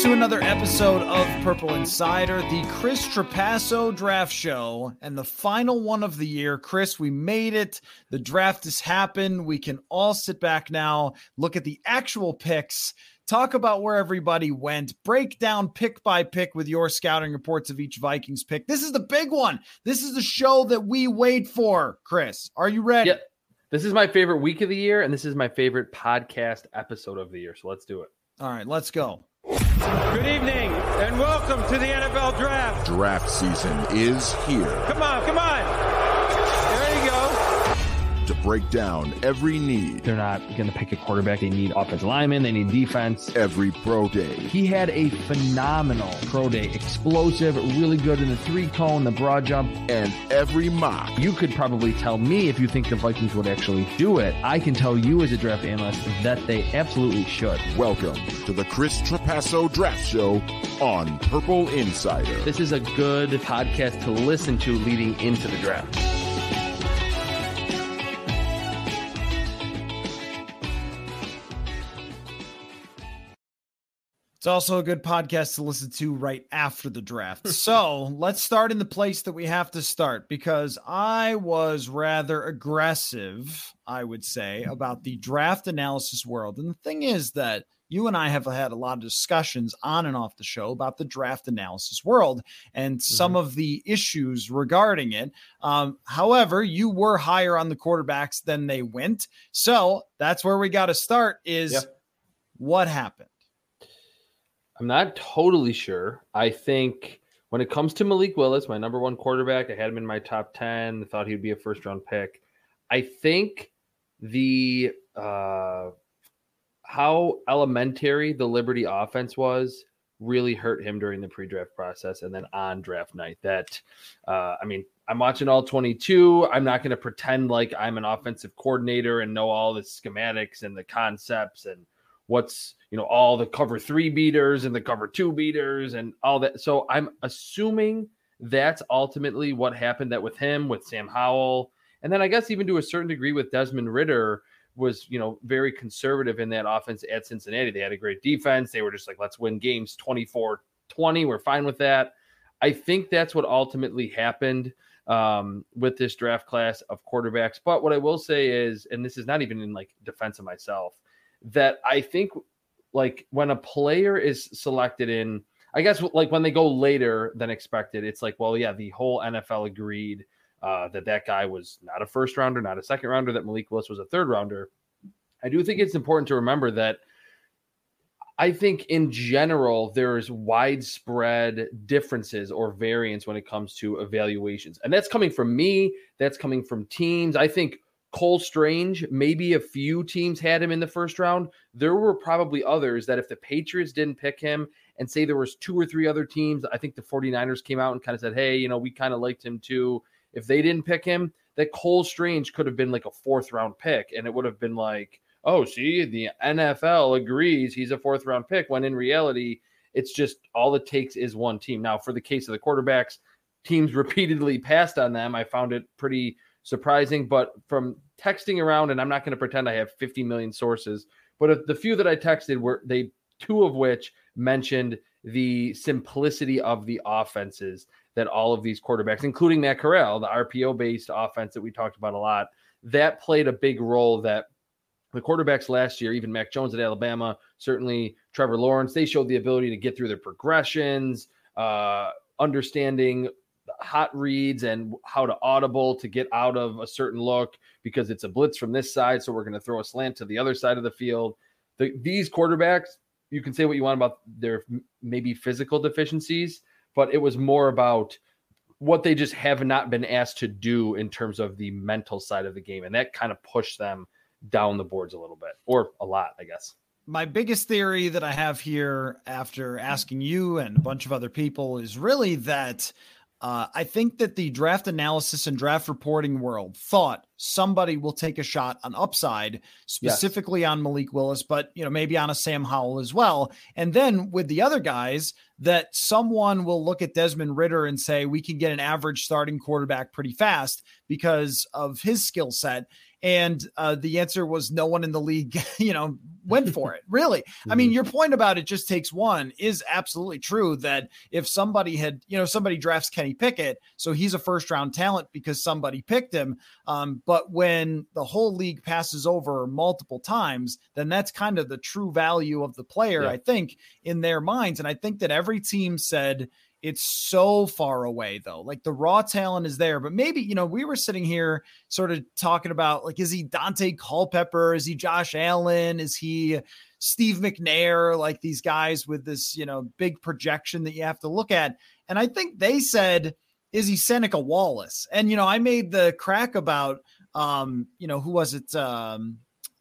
To another episode of Purple Insider, the Chris Trapasso draft show, and the final one of the year. Chris, we made it. The draft has happened. We can all sit back now, look at the actual picks, talk about where everybody went, break down pick by pick with your scouting reports of each Vikings pick. This is the big one. This is the show that we wait for. Chris, are you ready? Yep. This is my favorite week of the year, and this is my favorite podcast episode of the year. So let's do it. All right, let's go. Good evening and welcome to the NFL Draft. Draft season is here Come on, come on. There you go. to break down every need, They're not going to pick a quarterback. They need offensive linemen. They need defense. every pro day. He had a phenomenal pro day, explosive, really good in the three cone, the broad jump. and every mock. You could probably tell me if you think the Vikings would actually do it. I can tell you as a draft analyst that they absolutely should. Welcome to the Chris Trapasso Draft Show on Purple Insider. This is a good podcast to listen to leading into the draft. It's also a good podcast to listen to right after the draft. so let's start in the place that we have to start because I was rather aggressive, I would say, about the draft analysis world. And the thing is that you and I have had a lot of discussions on and off the show about the draft analysis world and some of the issues regarding it. Um, however, you were higher on the quarterbacks than they went. So that's where we got to start is Yep. what happened? I'm not totally sure. I think when it comes to Malik Willis, my number one quarterback, I had him in my top 10, thought he'd be a first round pick. I think the uh, how elementary the Liberty offense was really hurt him during the pre draft process and then on draft night. That, uh, I mean, I'm watching all 22. I'm not going to pretend like I'm an offensive coordinator and know all the schematics and the concepts and what's you know all the cover three beaters and the cover two beaters and all that. So i'm assuming that's ultimately what happened that with him with sam howell. And then i guess even to a certain degree with desmond ridder was you know very conservative in that offense at cincinnati. They had a great defense. They were just like let's win games 24 20 we're fine with that. I think that's what ultimately happened um, with this draft class of quarterbacks. But what i will say is and this is not even in like defense of myself that I think like when a player is selected in, I guess like when they go later than expected, it's like, well, yeah, the whole NFL agreed uh, that that guy was not a first rounder, not a second rounder, that Malik Willis was a third rounder. I do think it's important to remember that I think in general, there's widespread differences or variance when it comes to evaluations. And that's coming from me, that's coming from teams. I think Cole Strange, maybe a few teams had him in the first round. There were probably others that if the Patriots didn't pick him and say there was two or three other teams, I think the 49ers came out and kind of said, "Hey, you know, we kind of liked him too." If they didn't pick him, that Cole Strange could have been like a fourth round pick and it would have been like, "Oh, see, the NFL agrees he's a fourth round pick." When in reality, it's just all it takes is one team. Now, for the case of the quarterbacks, teams repeatedly passed on them. I found it pretty surprising, but from texting around, and I'm not going to pretend I have 50 million sources, but the few that I texted were they two of which mentioned the simplicity of the offenses that all of these quarterbacks, including Matt Corral, the RPO based offense that we talked about a lot, that played a big role that the quarterbacks last year, even Mac Jones at Alabama, certainly Trevor Lawrence, they showed the ability to get through their progressions, uh, understanding hot reads and how to audible to get out of a certain look because it's a blitz from this side. So we're going to throw a slant to the other side of the field. The, these quarterbacks, you can say what you want about their maybe physical deficiencies, but it was more about what they just have not been asked to do in terms of the mental side of the game. And that kind of pushed them down the boards a little bit or a lot, I guess. My biggest theory that I have here after asking you and a bunch of other people is really that uh, I think that the draft analysis and draft reporting world thought somebody will take a shot on upside, specifically yes. on Malik Willis, but you know maybe on a Sam Howell as well. And then with the other guys, that someone will look at Desmond Ridder and say we can get an average starting quarterback pretty fast because of his skill set. And uh, the answer was no one in the league, you know, went for it. Really. I mean, mm-hmm. your point about it just takes one is absolutely true that if somebody had, you know, somebody drafts Kenny Pickett, so he's a first round talent because somebody picked him. Um, but when the whole league passes over multiple times, then that's kind of the true value of the player, yeah. I think, in their minds. And I think that every team said, it's so far away though. Like the raw talent is there, but maybe, you know, we were sitting here sort of talking about like, is he Daunte Culpepper? Is he Josh Allen? Is he Steve McNair? Like these guys with this, you know, big projection that you have to look at. And I think they said, is he Seneca Wallace? And, you know, I made the crack about, um, you know, who was it? Um,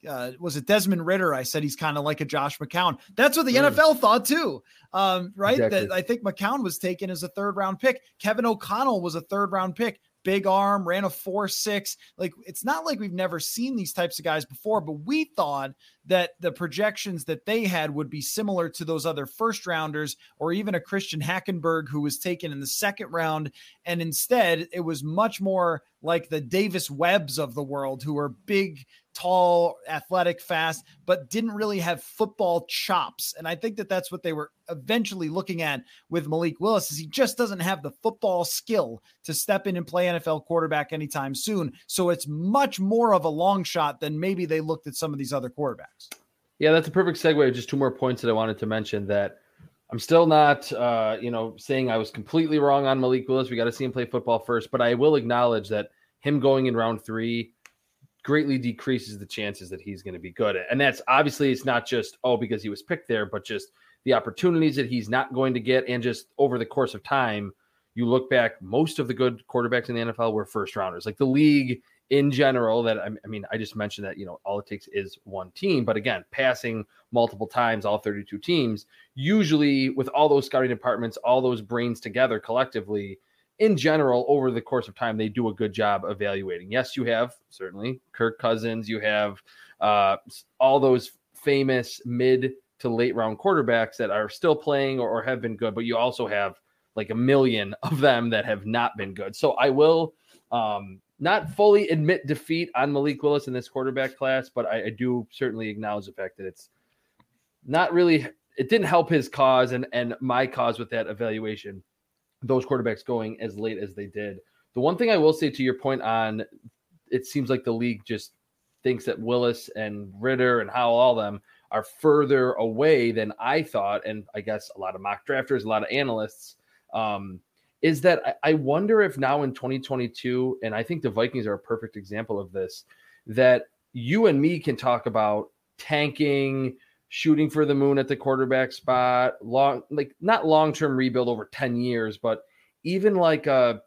uh, was it Desmond Ridder? I said he's kind of like a Josh McCown. That's what the mm. NFL thought too, um, right? Exactly. That I think McCown was taken as a third round pick. Kevin O'Connell was a third round pick. Big arm, ran a four six. Like it's not like we've never seen these types of guys before, but we thought that the projections that they had would be similar to those other first rounders or even a Christian Hackenberg who was taken in the second round. And instead, it was much more like the Davis Webbs of the world who are big tall, athletic, fast, but didn't really have football chops. And I think that that's what they were eventually looking at with Malik Willis is he just doesn't have the football skill to step in and play NFL quarterback anytime soon. So it's much more of a long shot than maybe they looked at some of these other quarterbacks. Yeah, that's a perfect segue. Just two more points that I wanted to mention that I'm still not, uh, you know, saying I was completely wrong on Malik Willis. We got to see him play football first, but I will acknowledge that him going in round three greatly decreases the chances that he's going to be good. And that's obviously it's not just oh because he was picked there, but just the opportunities that he's not going to get, and just over the course of time, you look back, most of the good quarterbacks in the NFL were first rounders. Like the league in general, that I mean, I just mentioned that you know all it takes is one team, but again, passing multiple times, all 32 teams, usually with all those scouting departments, all those brains together collectively in general, over the course of time, they do a good job evaluating. Yes, you have certainly Kirk Cousins, you have uh, all those famous mid to late round quarterbacks that are still playing or, or have been good, but you also have like a million of them that have not been good. So I will um, not fully admit defeat on Malik Willis in this quarterback class, but I, I do certainly acknowledge the fact that it's not really it didn't help his cause and and my cause with that evaluation those quarterbacks going as late as they did. The one thing I will say to your point on it seems like the league just thinks that Willis and Ridder and Howell, all them are further away than I thought. And I guess a lot of mock drafters, a lot of analysts, um, is that I wonder if now in 2022, and I think the Vikings are a perfect example of this, that you and me can talk about tanking, shooting for the moon at the quarterback spot, long like not long-term rebuild over 10 years, but even like a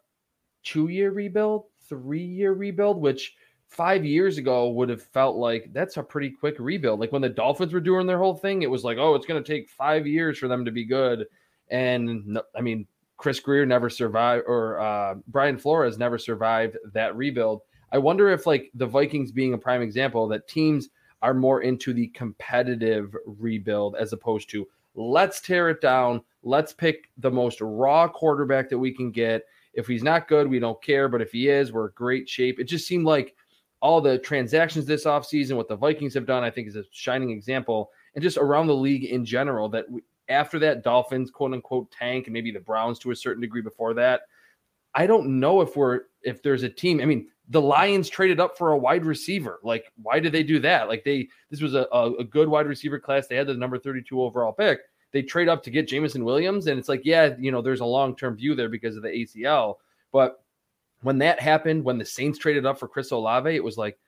two-year rebuild, three-year rebuild, which five years ago would have felt like that's a pretty quick rebuild. Like when the Dolphins were doing their whole thing, it was like, oh, it's going to take five years for them to be good. And I mean, Chris Grier never survived, or uh, Brian Flores never survived that rebuild. I wonder if like the Vikings being a prime example that teams – are more into the competitive rebuild as opposed to let's tear it down. Let's pick the most raw quarterback that we can get. If he's not good, we don't care. But if he is, we're in great shape. It just seemed like all the transactions this offseason, what the Vikings have done, I think is a shining example. And just around the league in general, that we, after that Dolphins quote unquote tank, and maybe the Browns to a certain degree before that, I don't know if we're if there's a team. I mean, the Lions traded up for a wide receiver. Like, why did they do that? Like, they this was a, a, good wide receiver class. They had the number 32 overall pick. They trade up to get Jameson Williams, and it's like, yeah, you know, there's a long term view there because of the ACL. But when that happened, when the Saints traded up for Chris Olave, it was like,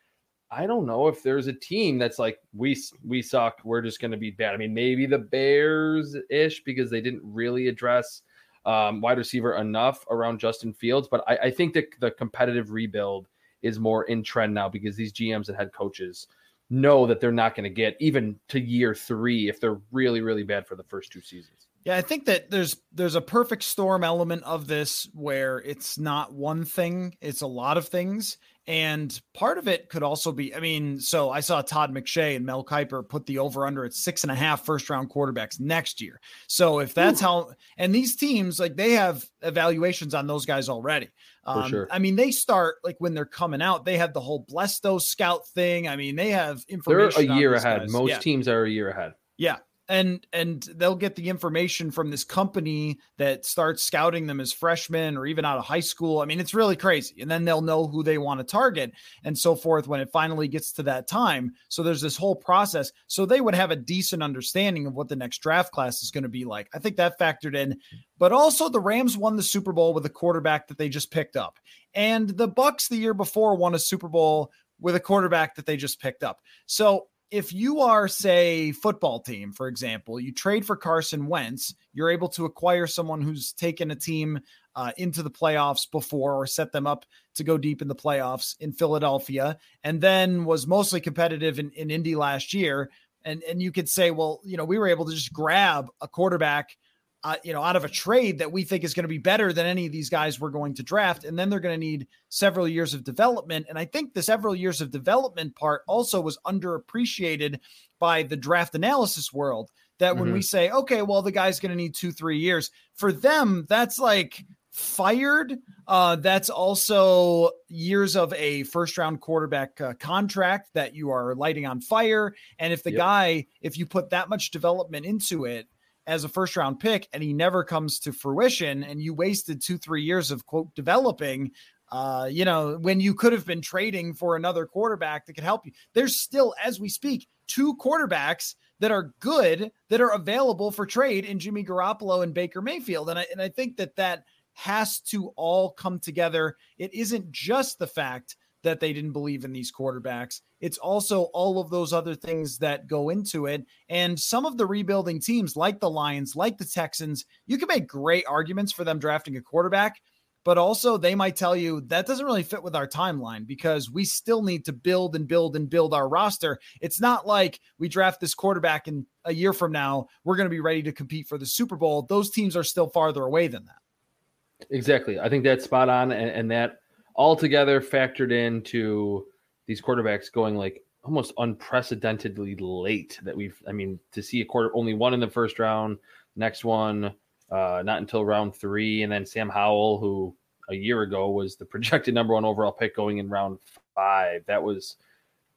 I don't know if there's a team that's like we we suck. We're just going to be bad. I mean, maybe the Bears ish because they didn't really address um, wide receiver enough around Justin Fields. But I, I think that the competitive rebuild is more in trend now because these GMs and head coaches know that they're not going to get even to year three if they're really really bad for the first two seasons. Yeah, I think that there's there's a perfect storm element of this where it's not one thing, it's a lot of things. And part of it could also be, I mean, so I saw Todd McShay and Mel Kiper put the over under at six and a half first round quarterbacks next year. So if that's Ooh. how, and these teams, like they have evaluations on those guys already. Um, sure. I mean, they start like when they're coming out, they have the whole BLESTO scout thing. I mean, they have information. They're a year ahead. Guys. Most yeah. teams are a year ahead. Yeah and and they'll get the information from this company that starts scouting them as freshmen or even out of high school. I mean it's really crazy. And then they'll know who they want to target and so forth when it finally gets to that time. So there's this whole process. So they would have a decent understanding of what the next draft class is going to be like. I think that factored in. But also the rams won the super bowl with a quarterback that they just picked up. And the bucks the year before won a super bowl with a quarterback that they just picked up. So if you are, say, football team, for example, you trade for Carson Wentz, you're able to acquire someone who's taken a team uh, into the playoffs before or set them up to go deep in the playoffs in Philadelphia, and then was mostly competitive in, in Indy last year. And and you could say, well, you know, we were able to just grab a quarterback uh, you know, out of a trade that we think is going to be better than any of these guys we're going to draft. And then they're going to need several years of development. And I think the several years of development part also was underappreciated by the draft analysis world. That mm-hmm. when we say, okay, well, the guy's going to need two, three years for them, that's like fired. Uh, that's also years of a first round quarterback uh, contract that you are lighting on fire. And if the yep. guy, if you put that much development into it, as a first round pick and he never comes to fruition and you wasted two three years of quote developing uh, you know, when you could have been trading for another quarterback that could help you. There's still, as we speak, two quarterbacks that are good that are available for trade in Jimmy Garoppolo and Baker Mayfield. And I, and I think that that has to all come together. It isn't just the fact that they didn't believe in these quarterbacks. It's also all of those other things that go into it. And some of the rebuilding teams, like the Lions, like the Texans, you can make great arguments for them drafting a quarterback, but also they might tell you that doesn't really fit with our timeline because we still need to build and build and build our roster. It's not like we draft this quarterback and a year from now, we're going to be ready to compete for the Super Bowl. Those teams are still farther away than that. Exactly. I think that's spot on. and, and that altogether factored into these quarterbacks going like almost unprecedentedly late that we've i mean to see a quarter only one in the first round next one uh not until round three. And then sam howell who a year ago was the projected number one overall pick going in round five. That was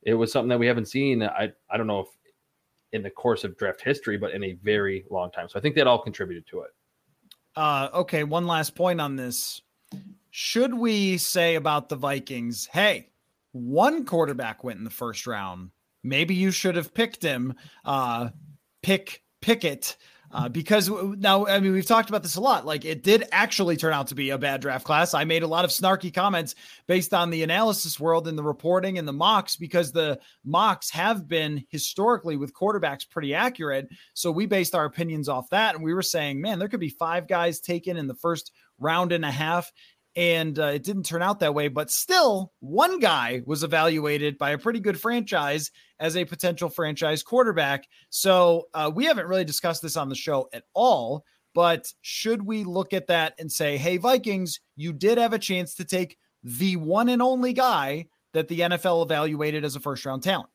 it was something that we haven't seen i i don't know if in the course of draft history but in a very long time. So i think that all contributed to it. Uh okay one last point on this should we say about the Vikings, hey, one quarterback went in the first round. Maybe you should have picked him. Uh, pick Pickett. Uh, because now, I mean, we've talked about this a lot. Like, it did actually turn out to be a bad draft class. I made a lot of snarky comments based on the analysis world and the reporting and the mocks because the mocks have been historically with quarterbacks pretty accurate. So we based our opinions off that. And we were saying, man, there could be five guys taken in the first round and a half and uh, it didn't turn out that way. But still, one guy was evaluated by a pretty good franchise as a potential franchise quarterback. So uh, we haven't really discussed this on the show at all. But should we look at that and say, hey, Vikings, you did have a chance to take the one and only guy that the NFL evaluated as a first round talent?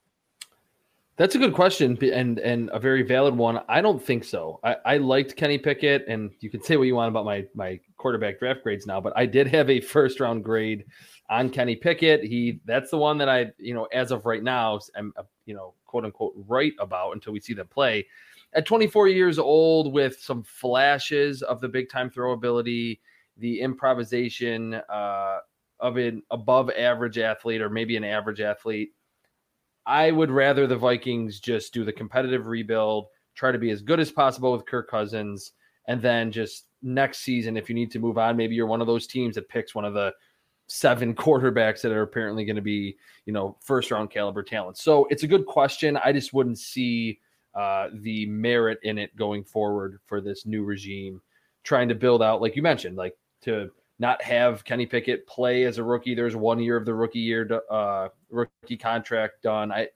That's a good question and and a very valid one. I don't think so. I, I liked Kenny Pickett, and you can say what you want about my my quarterback draft grades now, but I did have a first round grade on Kenny Pickett. He that's the one that I you know as of right now am uh, you know quote unquote right about until we see them play. At 24 years old, with some flashes of the big time throw ability, the improvisation uh, of an above average athlete or maybe an average athlete I would rather the Vikings just do the competitive rebuild, try to be as good as possible with Kirk Cousins, and then just next season if you need to move on. Maybe you're one of those teams that picks one of the seven quarterbacks that are apparently going to be, you know, first round caliber talent. So it's a good question. I just wouldn't see uh, the merit in it going forward for this new regime, trying to build out, like you mentioned, like to not have Kenny Pickett play as a rookie. There's one year of the rookie year uh, rookie contract done. I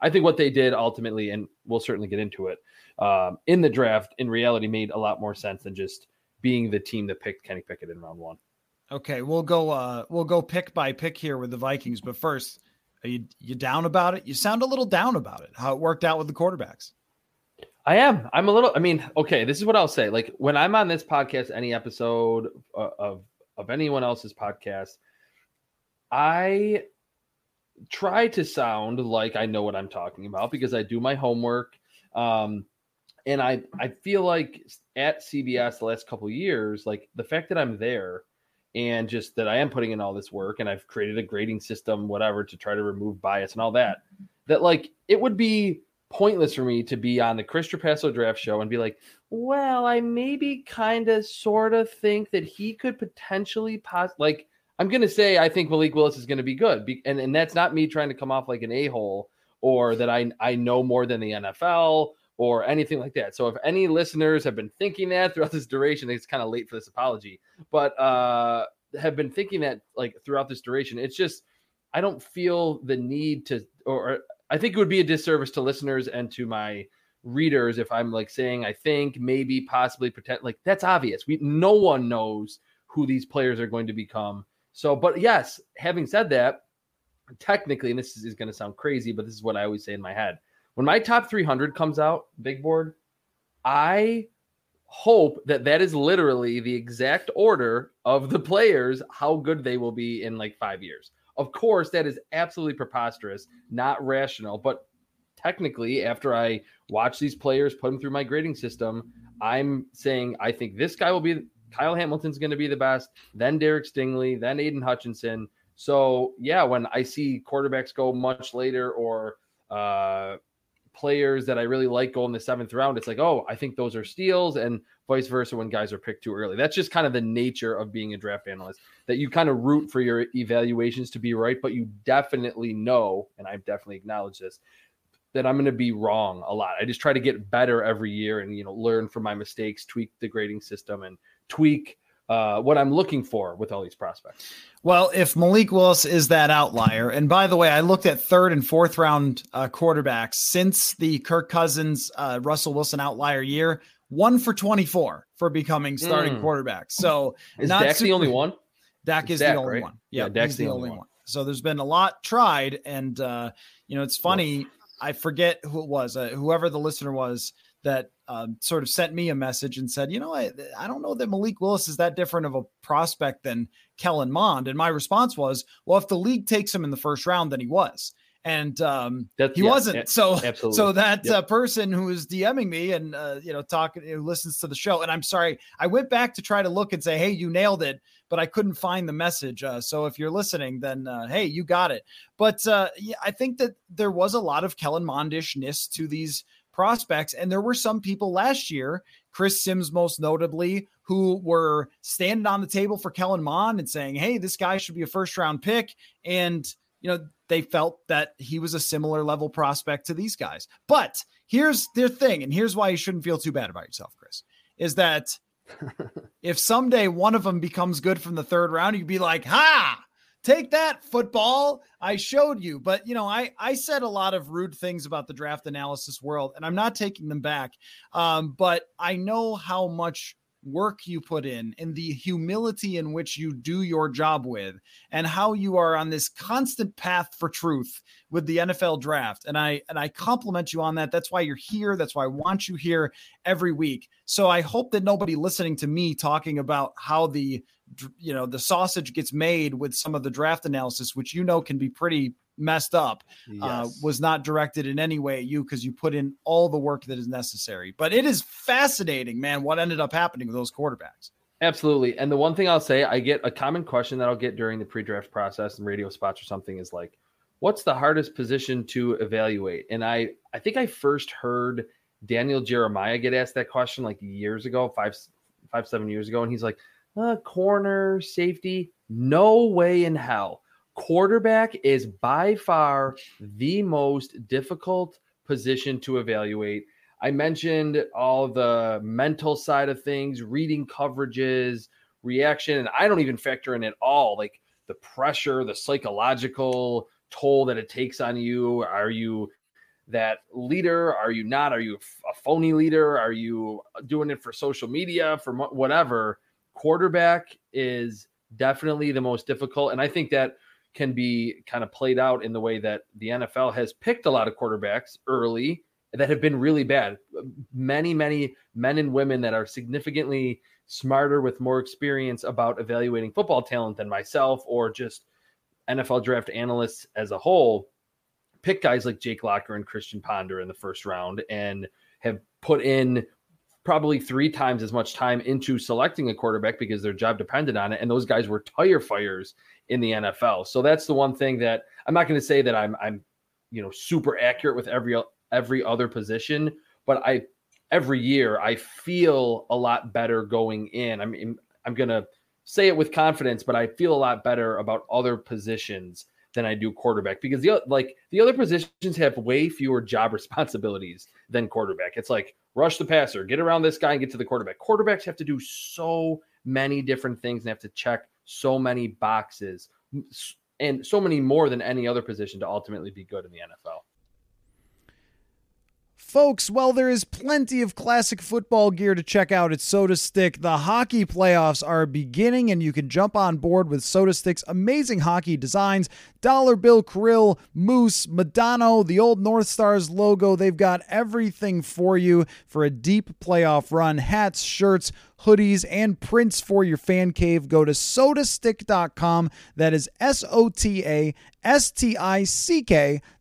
I think what they did ultimately, and we'll certainly get into it um, in the draft, in reality, made a lot more sense than just being the team that picked Kenny Pickett in round one. Okay, we'll go. Uh, we'll go pick by pick here with the Vikings. But first, are you you down about it? You sound a little down about it. How it worked out with the quarterbacks. I am. I'm a little. I mean, okay. This is what I'll say. Like when I'm on this podcast, any episode uh, of of anyone else's podcast, I try to sound like I know what I'm talking about because I do my homework. Um, and I I feel like at CBS the last couple years, like the fact that I'm there and just that I am putting in all this work and I've created a grading system, whatever, to try to remove bias and all that, that like it would be pointless for me to be on the Chris Trapasso draft show and be like, well, I maybe kind of sort of think that he could potentially pos like I'm gonna say I think Malik Willis is gonna be good. Be- and, and that's not me trying to come off like an a-hole or that I I know more than the NFL or anything like that. So if any listeners have been thinking that throughout this duration, it's kind of late for this apology, but uh have been thinking that like throughout this duration, it's just I don't feel the need to or I think it would be a disservice to listeners and to my readers if I'm like saying I think maybe possibly pretend like that's obvious. We no one knows who these players are going to become. So, but yes, having said that, technically, and this is, is going to sound crazy, but this is what I always say in my head. When my top 300 comes out, big board, I hope that that is literally the exact order of the players, how good they will be in like five years. Of course, that is absolutely preposterous, not rational, but technically, after I watch these players, put them through my grading system, I'm saying I think this guy will be Kyle Hamilton's going to be the best, then Derek Stingley, then Aidan Hutchinson. So yeah, when I see quarterbacks go much later or uh, players that I really like go in the seventh round, it's like, oh, I think those are steals, and vice versa when guys are picked too early. That's just kind of the nature of being a draft analyst that you kind of root for your evaluations to be right, but you definitely know, and I've definitely acknowledged this, that I'm going to be wrong a lot. I just try to get better every year and you know learn from my mistakes, tweak the grading system, and tweak uh, what I'm looking for with all these prospects. Well, if Malik Willis is that outlier, and by the way, I looked at third and fourth round uh, quarterbacks since the Kirk Cousins, uh, Russell Wilson outlier year, one for 24 for becoming starting mm. quarterback. So is Dak super- the only one? Dak is Dak, the only right? one. Yeah, yeah Dak's the, the, only one. one. So there's been a lot tried, and uh, you know it's funny. I forget who it was, uh, whoever the listener was that um, sort of sent me a message and said, you know, I, I don't know that Malik Willis is that different of a prospect than Kellen Mond. And my response was, well, if the league takes him in the first round, then he was. And um, That's, he yeah, wasn't. So, absolutely. so that yep. uh, person who is DMing me and uh, you know talking, who listens to the show, and I'm sorry, I went back to try to look and say, hey, you nailed it, but I couldn't find the message. Uh, so if you're listening, then uh, hey, you got it. But uh, yeah, I think that there was a lot of Kellen Mondishness to these prospects. And there were some people last year, Chris Sims most notably, who were standing on the table for Kellen Mond and saying, hey, this guy should be a first round pick. And, you know, they felt that he was a similar level prospect to these guys. But here's their thing, and here's why you shouldn't feel too bad about yourself, Chris, is that if someday one of them becomes good from the third round, you'd be like, ha, take that football. I showed you. But you know i i said a lot of rude things about the draft analysis world and i'm not taking them back. Um, but i know how much work you put in and the humility in which you do your job with and how you are on this constant path for truth with the NFL draft. And I and I compliment you on that. That's why you're here. That's why I want you here every week. So I hope that nobody listening to me talking about how the you know the sausage gets made with some of the draft analysis which you know can be pretty messed up uh, yes. uh, was not directed in any way at you because you put in all the work that is necessary. But it is fascinating man what ended up happening with those quarterbacks. Absolutely. And the one thing i'll say i get a common question that i'll get during the pre-draft process and radio spots or something is like what's the hardest position to evaluate? And i i think i first heard daniel jeremiah get asked that question like years ago five five, seven years ago, and he's like, uh, corner, safety, no way in hell. Quarterback is by far the most difficult position to evaluate. I mentioned all the mental side of things, reading coverages, reaction, and I don't even factor in at all like the pressure, the psychological toll that it takes on you. Are you that leader? Are you not? Are you a phony leader? Are you doing it for social media, for whatever? Quarterback is definitely the most difficult. And I think that can be kind of played out in the way that the NFL has picked a lot of quarterbacks early that have been really bad. Many, many men and women that are significantly smarter with more experience about evaluating football talent than myself or just NFL draft analysts as a whole pick guys like Jake Locker and Christian Ponder in the first round and have put in probably three times as much time into selecting a quarterback because their job depended on it. And those guys were tire fires in the NFL. So that's the one thing that I'm not going to say that I'm I'm you know super accurate with every every other position, but I every year I feel a lot better going in. I mean I'm going to say it with confidence, but I feel a lot better about other positions than I do quarterback because the like the other positions have way fewer job responsibilities than quarterback. It's like rush the passer, get around this guy and get to the quarterback. Quarterbacks have to do so many different things and have to check so many boxes and so many more than any other position to ultimately be good in the NFL. Folks, well, there is plenty of classic football gear to check out at SotaStick. The hockey playoffs are beginning, and you can jump on board with SotaStick's amazing hockey designs Dollar Bill Krill, Moose, Modano, the old North Stars logo. They've got everything for you for a deep playoff run hats, shirts, hoodies, and prints for your fan cave. Go to sotastick.com. That is S O T A S T I C K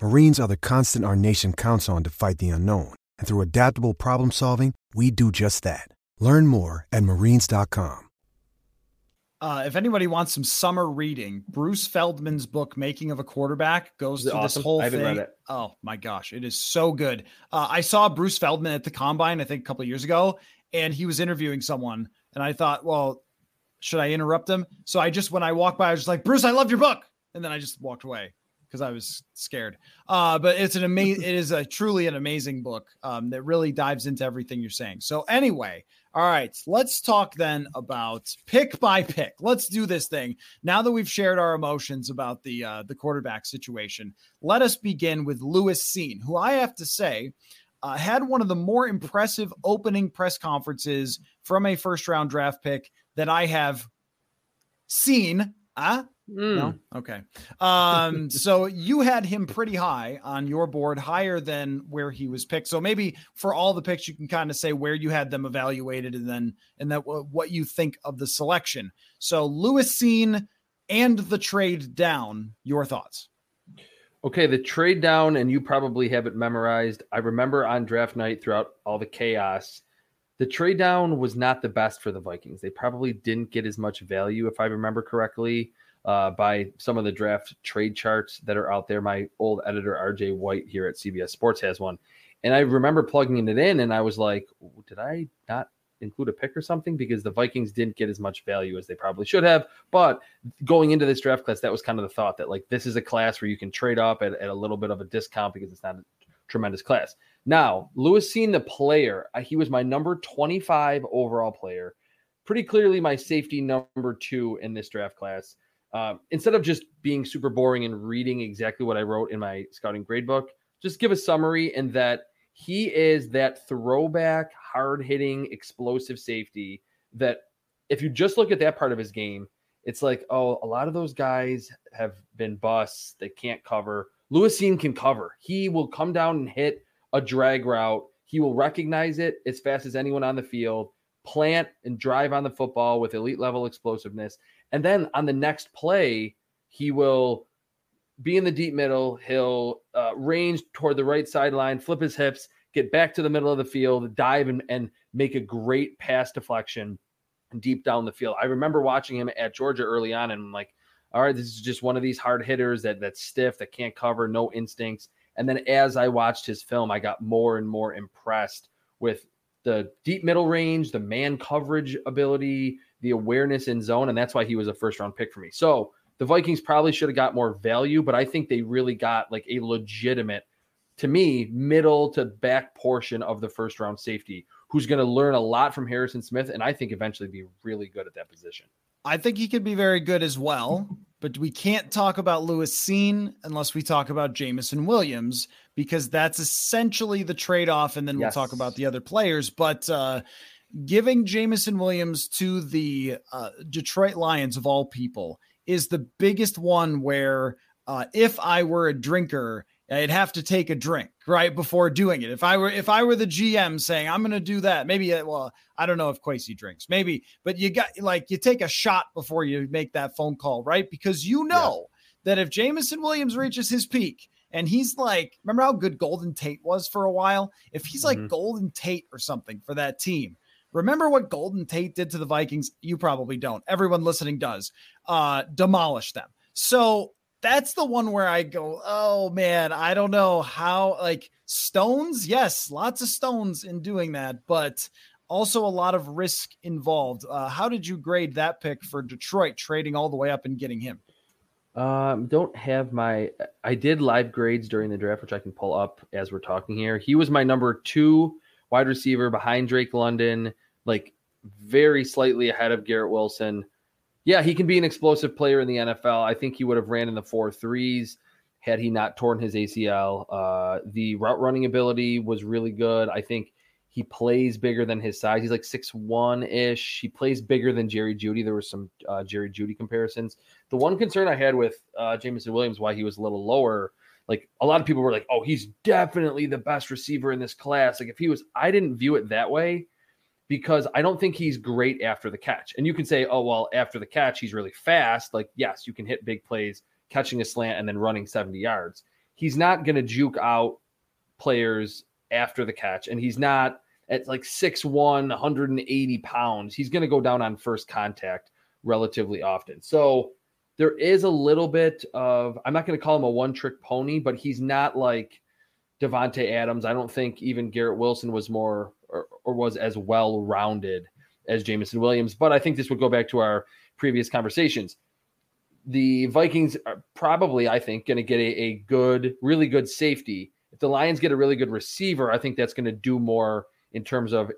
Marines are the constant our nation counts on to fight the unknown. And through adaptable problem solving, we do just that. Learn more at marines.com. Uh, if anybody wants some summer reading, Bruce Feldman's book "Making of a Quarterback" goes through awesome. this whole thing. Oh my gosh, it is so good. Uh, I saw Bruce Feldman at the combine, I think a couple years ago, and he was interviewing someone, and I thought, well, should I interrupt him? So I just, when I walked by, I was just like, Bruce, I love your book, and then I just walked away because I was scared. Uh, but it's an amazing, it is a truly an amazing book um, that really dives into everything you're saying. So anyway, all right, let's talk then about pick by pick. Let's do this thing now that we've shared our emotions about the uh, the quarterback situation. Let us begin with Lewis Cine, who I have to say. Uh, had one of the more impressive opening press conferences from a first round draft pick that I have seen. Uh, Mm. No. Okay. Um, so you had him pretty high on your board, higher than where he was picked. So maybe for all the picks, you can kind of say where you had them evaluated, and then and that what you think of the selection. So Lewis Cine and the trade down. Your thoughts? Okay, the trade down, and you probably have it memorized. I remember on draft night throughout all the chaos. The trade down was not the best for the Vikings. They probably didn't get as much value, if I remember correctly uh, by some of the draft trade charts that are out there. My old editor, RJ White, here at CBS Sports, has one. And I remember plugging it in, and I was like, did I not include a pick or something? Because the Vikings didn't get as much value as they probably should have. But going into this draft class, that was kind of the thought that, like, this is a class where you can trade up at, at a little bit of a discount because it's not a tremendous class. Now, Lewis Cine the player, he was my number 25 overall player pretty clearly my safety number two in this draft class. Um, instead of just being super boring and reading exactly what I wrote in my scouting gradebook, just give a summary and that he is that throwback, hard hitting, explosive safety that if you just look at that part of his game, it's like, oh, a lot of those guys have been busts. They can't cover. Lewis Cine can cover. He will come down and hit a drag route. He will recognize it as fast as anyone on the field, plant and drive on the football with elite level explosiveness. And then on the next play, he will be in the deep middle. He'll uh, range toward the right sideline, flip his hips, get back to the middle of the field, dive and, and make a great pass deflection deep down the field. I remember watching him at Georgia early on and I'm like, all right, this is just one of these hard hitters that that's stiff, that can't cover, no instincts. And then as I watched his film, I got more and more impressed with the deep middle range, the man coverage ability, the awareness in zone, and that's why he was a first round pick for me. So the Vikings probably should have got more value, but I think they really got like a legitimate, to me, middle to back portion of the first round safety who's going to learn a lot from Harrison Smith, and I think eventually be really good at that position. I think he could be very good as well, but we can't talk about Lewis Cine unless we talk about Jameson Williams because that's essentially the trade off, and then yes. we'll talk about the other players. But uh, giving Jameson Williams to the uh, Detroit Lions of all people is the biggest one where uh, if I were a drinker, I'd have to take a drink right before doing it. If I were if I were the GM saying I'm going to do that, maybe uh, well I don't know if Kwesi drinks, maybe, but you got like you take a shot before you make that phone call, right? Because you know yeah. that if Jameson Williams reaches his peak and he's like, remember how good Golden Tate was for a while? If he's like mm-hmm. Golden Tate or something for that team, Remember what Golden Tate did to the Vikings? You probably don't. Everyone listening does. Uh, demolish them. So that's the one where I go, oh man, I don't know how. Like stones, yes, lots of stones in doing that, but also a lot of risk involved. Uh, how did you grade that pick for Detroit, trading all the way up and getting him? Um, don't have my. I did live grades during the draft, which I can pull up as we're talking here. He was my number two wide receiver behind Drake London, like very slightly ahead of Garrett Wilson. Yeah, he can be an explosive player in the NFL. I think he would have ran in the four threes had he not torn his ACL. Uh, the route running ability was really good. I think he plays bigger than his size. He's like six one ish. He plays bigger than Jerry Jeudy. There were some uh, Jerry Jeudy comparisons. The one concern I had with uh, Jameson Williams, why he was a little lower, like a lot of people were like, oh, he's definitely the best receiver in this class. Like if he was, I didn't view it that way because I don't think he's great after the catch. And you can say, oh, well, after the catch, he's really fast. Like, yes, you can hit big plays, catching a slant and then running 70 yards. He's not going to juke out players after the catch. And he's not at like 6'1, 180 pounds. He's going to go down on first contact relatively often. So, there is a little bit of I'm not going to call him a one trick pony, but he's not like Davante Adams. I don't think even Garrett Wilson was more or, or was as well rounded as Jameson Williams. But I think this would go back to our previous conversations. The Vikings are probably, I think, going to get a, a good, really good safety. If the Lions get a really good receiver, I think that's going to do more in terms of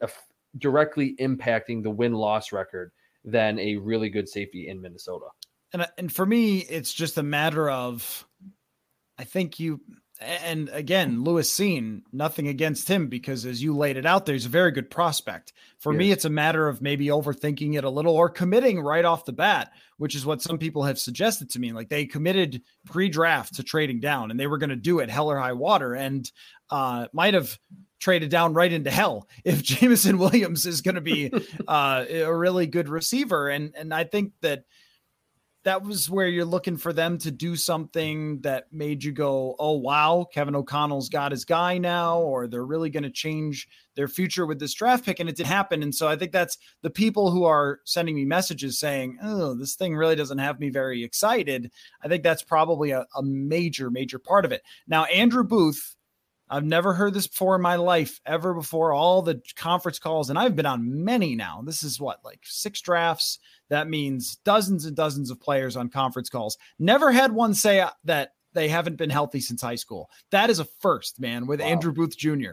directly impacting the win loss record than a really good safety in Minnesota and and for me, it's just a matter of, I think you, and again, Lewis Cine, nothing against him because as you laid it out there, he's a very good prospect. For yes. me, it's a matter of maybe overthinking it a little or committing right off the bat, which is what some people have suggested to me. Like they committed pre-draft to trading down, and they were going to do it hell or high water, and uh, might have traded down right into hell if Jameson Williams is going to be uh, a really good receiver. And and I think that that was where you're looking for them to do something that made you go, oh, wow, Kevin O'Connell's got his guy now, or they're really going to change their future with this draft pick. And it didn't happen. And so I think that's the people who are sending me messages saying, oh, this thing really doesn't have me very excited. I think that's probably a, a major, major part of it. Now, Andrew Booth I've never heard this before in my life, ever before. All the conference calls, and I've been on many now. This is what, like six drafts. That means dozens and dozens of players on conference calls. Never had one say uh, that they haven't been healthy since high school. That is a first, man, with wow. Andrew Booth Jr.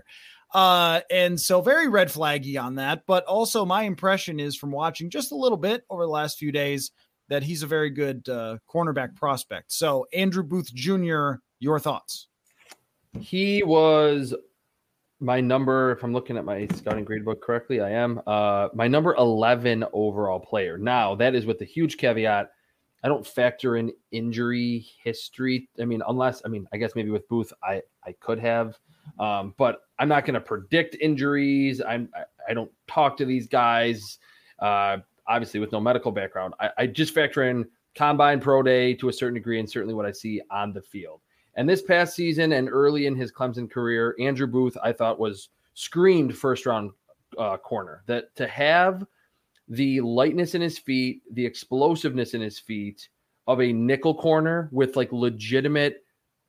Uh, and so very red flaggy on that. But also, my impression is from watching just a little bit over the last few days that he's a very good uh, cornerback prospect. So, Andrew Booth Jr., your thoughts? He was my number, if I'm looking at my scouting grade book correctly, I am uh, my number 11 overall player. Now, that is with the huge caveat. I don't factor in injury history. I mean, unless, I mean, I guess maybe with Booth, I, I could have, um, but I'm not going to predict injuries. I'm, I, I, don't talk to these guys, uh, obviously with no medical background. I, I just factor in combine pro day to a certain degree and certainly what I see on the field. And this past season and early in his Clemson career, Andrew Booth, I thought was screamed first round uh, corner. That to have the lightness in his feet, the explosiveness in his feet of a nickel corner with like legitimate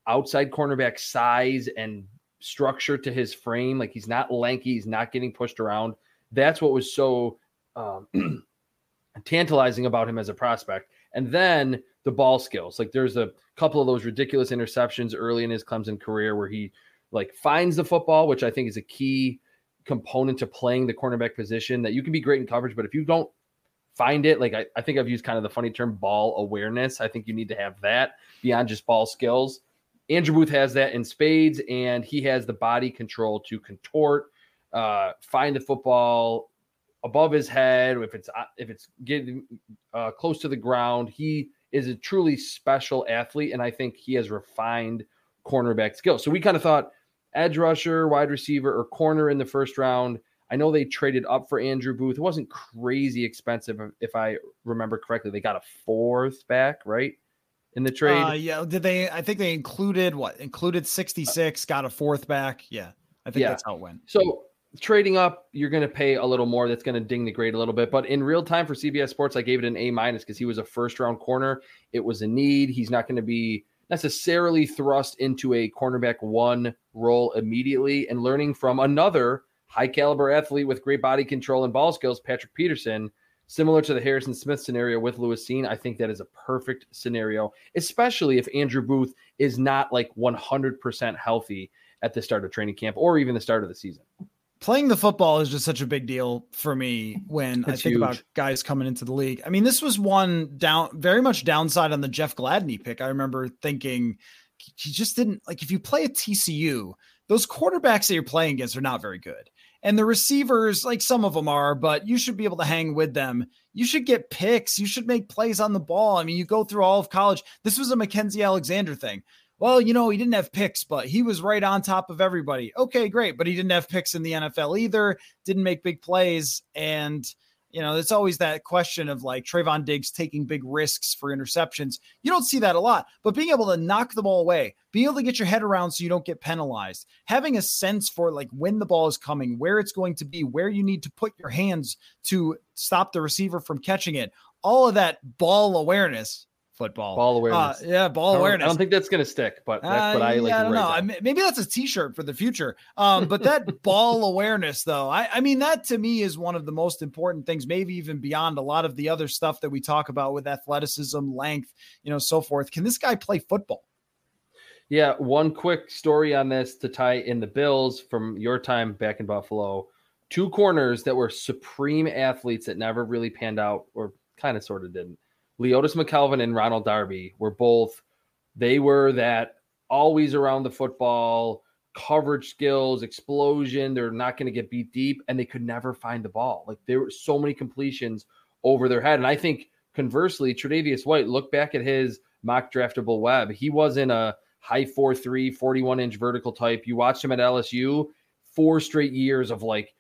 outside cornerback size and structure to his frame. Like he's not lanky, he's not getting pushed around. That's what was so um, tantalizing about him as a prospect. And then the ball skills. Like there's a couple of those ridiculous interceptions early in his Clemson career where he like finds the football, which I think is a key component to playing the cornerback position that you can be great in coverage, but if you don't find it, like I, I think I've used kind of the funny term ball awareness. I think you need to have that beyond just ball skills. Andrew Booth has that in spades, and he has the body control to contort, uh, find the football above his head. If it's uh, if it's getting uh, close to the ground, he is a truly special athlete, and I think he has refined cornerback skills. So we kind of thought edge rusher, wide receiver, or corner in the first round. I know they traded up for Andrew Booth. It wasn't crazy expensive, if I remember correctly. They got a fourth back, right? In the trade. Uh, yeah. Did they? I think they included what? Included 66, got a fourth back. Yeah. I think yeah. that's how it went. So trading up, you're going to pay a little more. That's going to ding the grade a little bit. But in real time for CBS Sports, I gave it an A minus because he was a first round corner. It was a need. He's not going to be necessarily thrust into a cornerback one role immediately. And learning from another high caliber athlete with great body control and ball skills, Patrick Peterson, similar to the Harrison Smith scenario with Lewis Cine, I think that is a perfect scenario, especially if Andrew Booth is not like 100% healthy at the start of training camp or even the start of the season playing the football is just such a big deal for me when it's I think huge. about guys coming into the league. I mean, this was one down very much downside on the Jeff Gladney pick. I remember thinking he just didn't like if you play a TCU, those quarterbacks that you're playing against are not very good. And the receivers, like some of them are, but you should be able to hang with them. You should get picks. You should make plays on the ball. I mean, you go through all of college. This was a Mackensie Alexander thing well, you know, he didn't have picks, but he was right on top of everybody. Okay, great. But he didn't have picks in the NFL either, didn't make big plays. And, you know, it's always that question of like Trevon Diggs taking big risks for interceptions. You don't see that a lot, but being able to knock the ball away, being able to get your head around so you don't get penalized, having a sense for like when the ball is coming, where it's going to be, where you need to put your hands to stop the receiver from catching it, all of that ball awareness football. Ball uh, awareness. Uh, yeah, ball I awareness. I don't think that's going to stick, but that's what I uh, like. I don't know. I maybe that's a T-shirt for the future. Um, but that ball awareness, though, I, I mean, that to me is one of the most important things. Maybe even beyond a lot of the other stuff that we talk about with athleticism, length, you know, so forth. Can this guy play football? Yeah, one quick story on this to tie in the Bills from your time back in Buffalo. Two corners that were supreme athletes that never really panned out, or kind of sort of didn't. Leodis McKelvin and Ronald Darby were both, they were that always around the football, coverage skills, explosion. They're not going to get beat deep, and they could never find the ball. Like there were so many completions over their head. And I think conversely, Tre'Davious White, look back at his MockDraftable web. He wasn't a high 4 3, 41 inch vertical type. You watched him at LSU, four straight years of like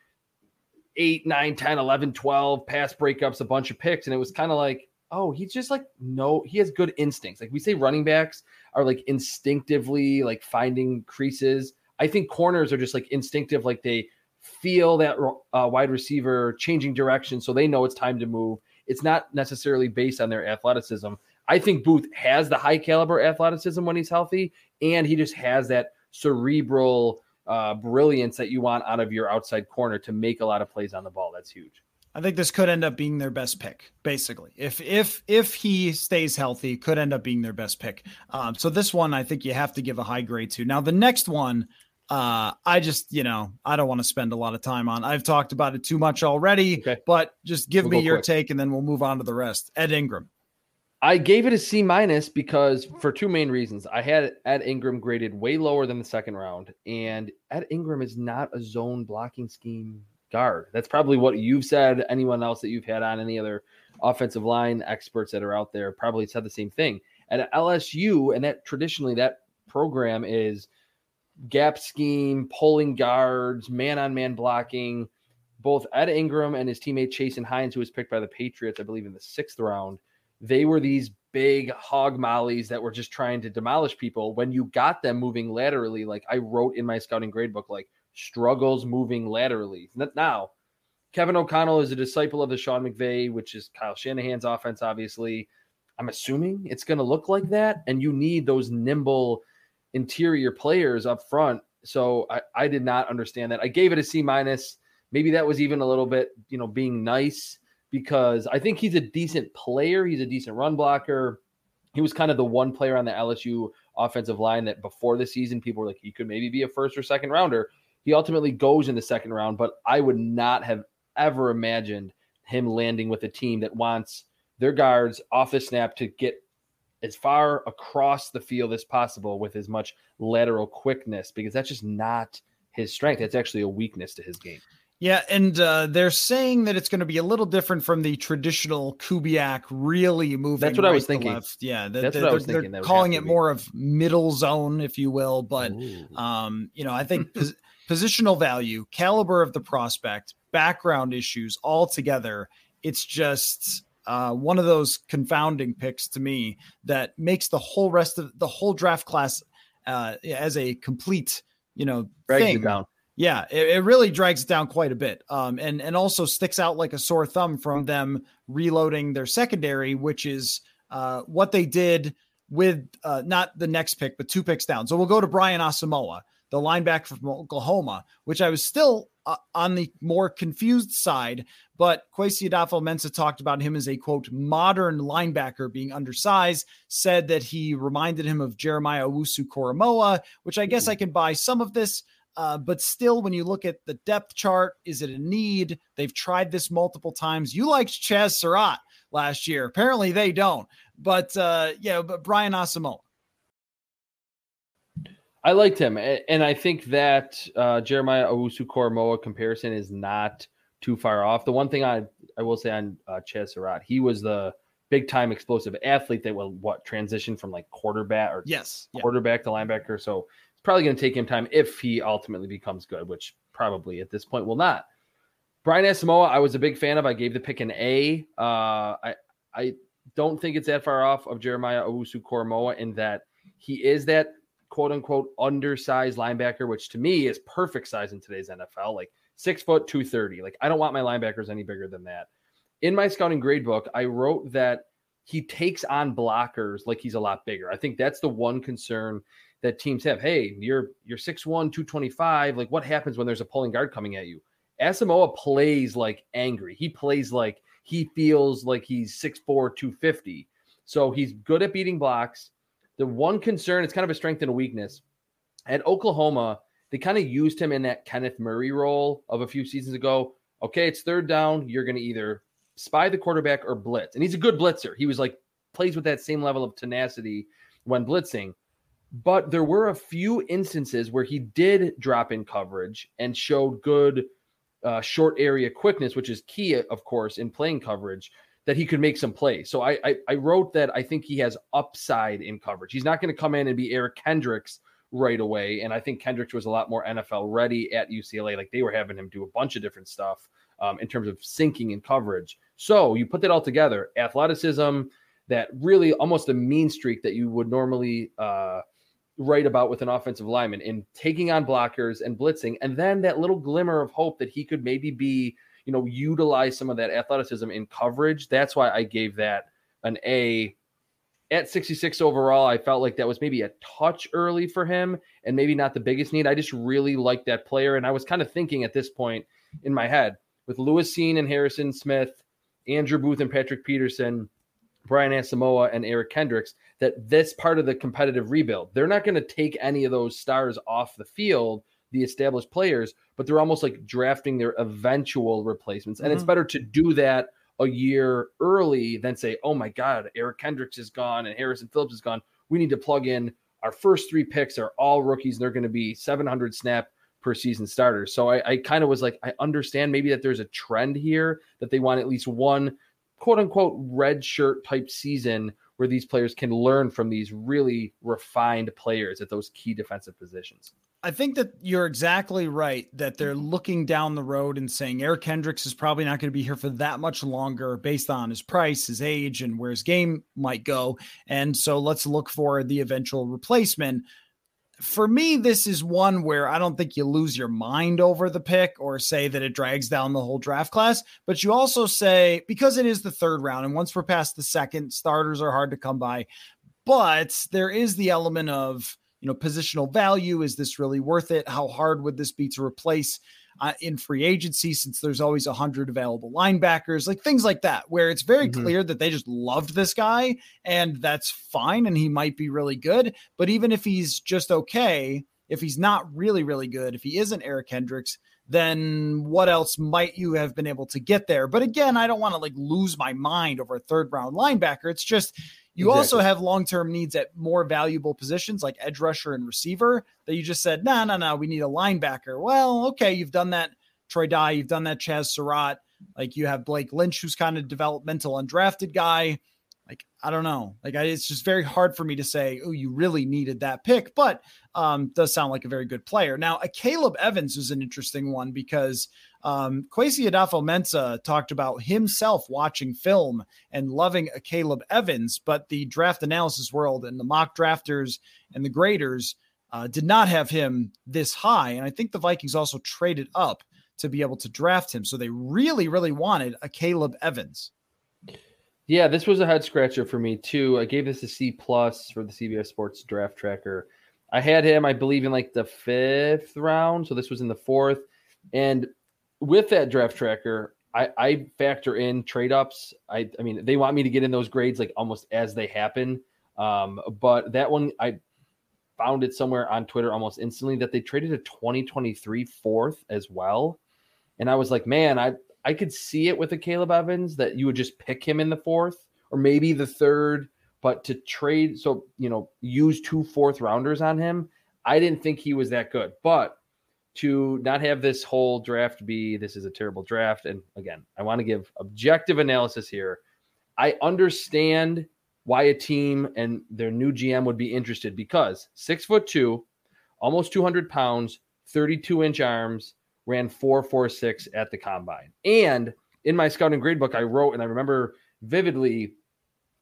8, 9, 10, 11, 12 pass breakups, a bunch of picks. And it was kind of like, oh, he's just like no, he has good instincts. Like we say, running backs are like instinctively like finding creases. I think corners are just like instinctive, like they feel that uh, wide receiver changing direction, so they know it's time to move. It's not necessarily based on their athleticism. I think Booth has the high caliber athleticism when he's healthy, and he just has that cerebral uh, brilliance that you want out of your outside corner to make a lot of plays on the ball. That's huge. I think this could end up being their best pick, basically. If if if he stays healthy, could end up being their best pick. Um, so this one, I think you have to give a high grade to. Now the next one, Uh, I just, you know, I don't want to spend a lot of time on. I've talked about it too much already, Okay. but just give We'll me your quick. take and then we'll move on to the rest. Ed Ingram. I gave it a C minus because for two main reasons. I had Ed Ingram graded way lower than the second round, and Ed Ingram is not a zone blocking scheme guard. That's probably what you've said. Anyone else that you've had on any other offensive line experts that are out there probably said the same thing. At LSU, and that traditionally that program is gap scheme, pulling guards, man on man blocking. Both Ed Ingram and his teammate Chasen Hines, who was picked by the Patriots, I believe, in the sixth round, they were these big hog mollies that were just trying to demolish people. When you got them moving laterally, like I wrote in my scouting grade book, like struggles moving laterally. Now, Kevin O'Connell is a disciple of the Sean McVay, which is Kyle Shanahan's offense, obviously. I'm assuming it's going to look like that. And you need those nimble interior players up front. So I, I did not understand that. I gave it a C minus. Maybe that was even a little bit, you know, being nice because I think he's a decent player. He's a decent run blocker. He was kind of the one player on the LSU offensive line that before the season, people were like, he could maybe be a first or second rounder. He ultimately goes in the second round, but I would not have ever imagined him landing with a team that wants their guards off the snap to get as far across the field as possible with as much lateral quickness because that's just not his strength. That's actually a weakness to his game. Yeah, and uh, they're saying that it's going to be a little different from the traditional Kubiak really moving. That's what I was thinking. Left. Yeah, that- That's that- what I was thinking They're calling it more of middle zone, if you will. But Ooh. um, you know, I think positional value, caliber of the prospect, background issues, all together, it's just uh, one of those confounding picks to me that makes the whole rest of the whole draft class uh, as a complete, you know, Drags thing. down. Yeah, it, it really drags it down quite a bit. Um, and and also sticks out like a sore thumb from them reloading their secondary, which is uh, what they did with uh, not the next pick, but two picks down. So we'll go to Brian Asamoah, the linebacker from Oklahoma, which I was still uh, on the more confused side. But Kwesi Adofo-Mensah talked about him as a quote modern linebacker being undersized. Said that he reminded him of Jeremiah Owusu-Koramoah, which I guess I can buy some of this. Uh, but still, when you look at the depth chart, is it a need? They've tried this multiple times. You liked Chaz Surratt last year. Apparently, they don't. But uh, yeah, but Brian Asamoah. I liked him, and I think that uh, Jeremiah Owusu-Koramoah comparison is not too far off. The one thing I I will say on uh, Chaz Surratt, he was the big time explosive athlete that will what transition from like quarterback or Yes. Yeah. quarterback to linebacker. So it's probably going to take him time if he ultimately becomes good, which probably at this point will not. Brian Asamoah, I was a big fan of. I gave the pick an A. Uh, I I don't think it's that far off of Jeremiah Owusu-Koramoah in that he is that quote unquote undersized linebacker, which to me is perfect size in today's NFL, like six foot two thirty. Like I don't want my linebackers any bigger than that. In my scouting grade book, I wrote that he takes on blockers like he's a lot bigger. I think that's the one concern that teams have. Hey, you're you're 6'1, 225. Like what happens when there's a pulling guard coming at you? Asamoah plays like angry. He plays like he feels like he's 6'4, 250. So he's good at beating blocks. The one concern, it's kind of a strength and a weakness. At Oklahoma, they kind of used him in that Kenneth Murray role of a few seasons ago. Okay, it's third down. You're going to either spy the quarterback or blitz. And he's a good blitzer. He was like, plays with that same level of tenacity when blitzing. But there were a few instances where he did drop in coverage and showed good uh, short area quickness, which is key, of course, in playing coverage, that he could make some plays. So I, I, I wrote that I think he has upside in coverage. He's not going to come in and be Eric Kendricks right away. And I think Kendricks was a lot more NFL ready at UCLA. Like they were having him do a bunch of different stuff um, in terms of sinking and coverage. So you put that all together, athleticism, that really almost a mean streak that you would normally uh, write about with an offensive lineman in taking on blockers and blitzing, and then that little glimmer of hope that he could maybe be, you know, utilize some of that athleticism in coverage. That's why I gave that an A. At 66 overall, I felt like that was maybe a touch early for him and maybe not the biggest need. I just really like that player. And I was kind of thinking at this point in my head with Lewis Cine and Harrison Smith, Andrew Booth and Patrick Peterson, Brian Asamoah and Eric Kendricks that this part of the competitive rebuild, they're not going to take any of those stars off the field. The established players, but they're almost like drafting their eventual replacements. And mm-hmm. it's better to do that a year early than say, oh my God, Eric Kendricks is gone and Harrison Phillips is gone. We need to plug in our first three picks are all rookies. And they're going to be 700 snap per season starters. So I, I kind of was like, I understand maybe that there's a trend here that they want at least one quote unquote red shirt type season where these players can learn from these really refined players at those key defensive positions. I think that you're exactly right that they're looking down the road and saying Eric Kendricks is probably not going to be here for that much longer based on his price, his age, and where his game might go. And so let's look for the eventual replacement. For me, this is one where I don't think you lose your mind over the pick or say that it drags down the whole draft class, but you also say because it is the third round, and once we're past the second, starters are hard to come by. But there is the element of, you know, positional value. Is this really worth it? How hard would this be to replace uh, in free agency since there's always a hundred available linebackers, like things like that, where it's very Mhm. clear that they just loved this guy and that's fine and he might be really good. But even if he's just okay, if he's not really, really good, if he isn't Eric Kendricks, then what else might you have been able to get there? But again, I don't want to like lose my mind over a third round linebacker. It's just you also have long term needs at more valuable positions like edge rusher and receiver that you just said, no, no, no, we need a linebacker. Well, okay, you've done that, Troy Dye, you've done that, Chaz Surratt. Like you have Blake Lynch, who's kind of developmental undrafted guy. Like, I don't know. Like, I, it's just very hard for me to say, oh, you really needed that pick, but um, does sound like a very good player. Now, a Caleb Evans is an interesting one because um, Kwesi Adofo-Mensah talked about himself watching film and loving a Caleb Evans, but the draft analysis world and the mock drafters and the graders uh, did not have him this high. And I think the Vikings also traded up to be able to draft him. So they really, really wanted a Caleb Evans. Yeah, this was a head scratcher for me too. I gave this a C plus for the CBS Sports Draft Tracker. I had him, I believe, in like the fifth round, so this was in the fourth. And with that draft tracker, I, I factor in trade ups. I, I mean, they want me to get in those grades like almost as they happen. Um, but that one, I found it somewhere on Twitter almost instantly that they traded a 2023 fourth as well. And I was like, man, I I could see it with a Caleb Evans that you would just pick him in the fourth or maybe the third, but to trade, so you know, use two fourth rounders on him, I didn't think he was that good. But to not have this whole draft be this is a terrible draft, and again, I want to give objective analysis here. I understand why a team and their new GM would be interested because six foot two, almost 200 pounds, 32 inch arms, ran 446 at the combine. And in my scouting grade book, I wrote, and I remember vividly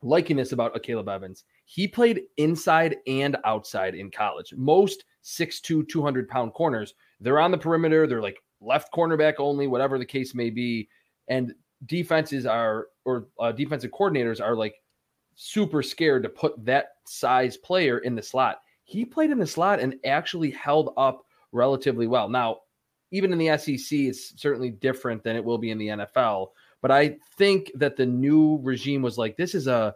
liking this about Caleb Evans. He played inside and outside in college. Most 6'2, 200 pound corners, they're on the perimeter, they're like left cornerback only, whatever the case may be. And defenses are, or uh, defensive coordinators are like super scared to put that size player in the slot. He played in the slot and actually held up relatively well. Now, even in the SEC, it's certainly different than it will be in the NFL. But I think that the new regime was like, this is a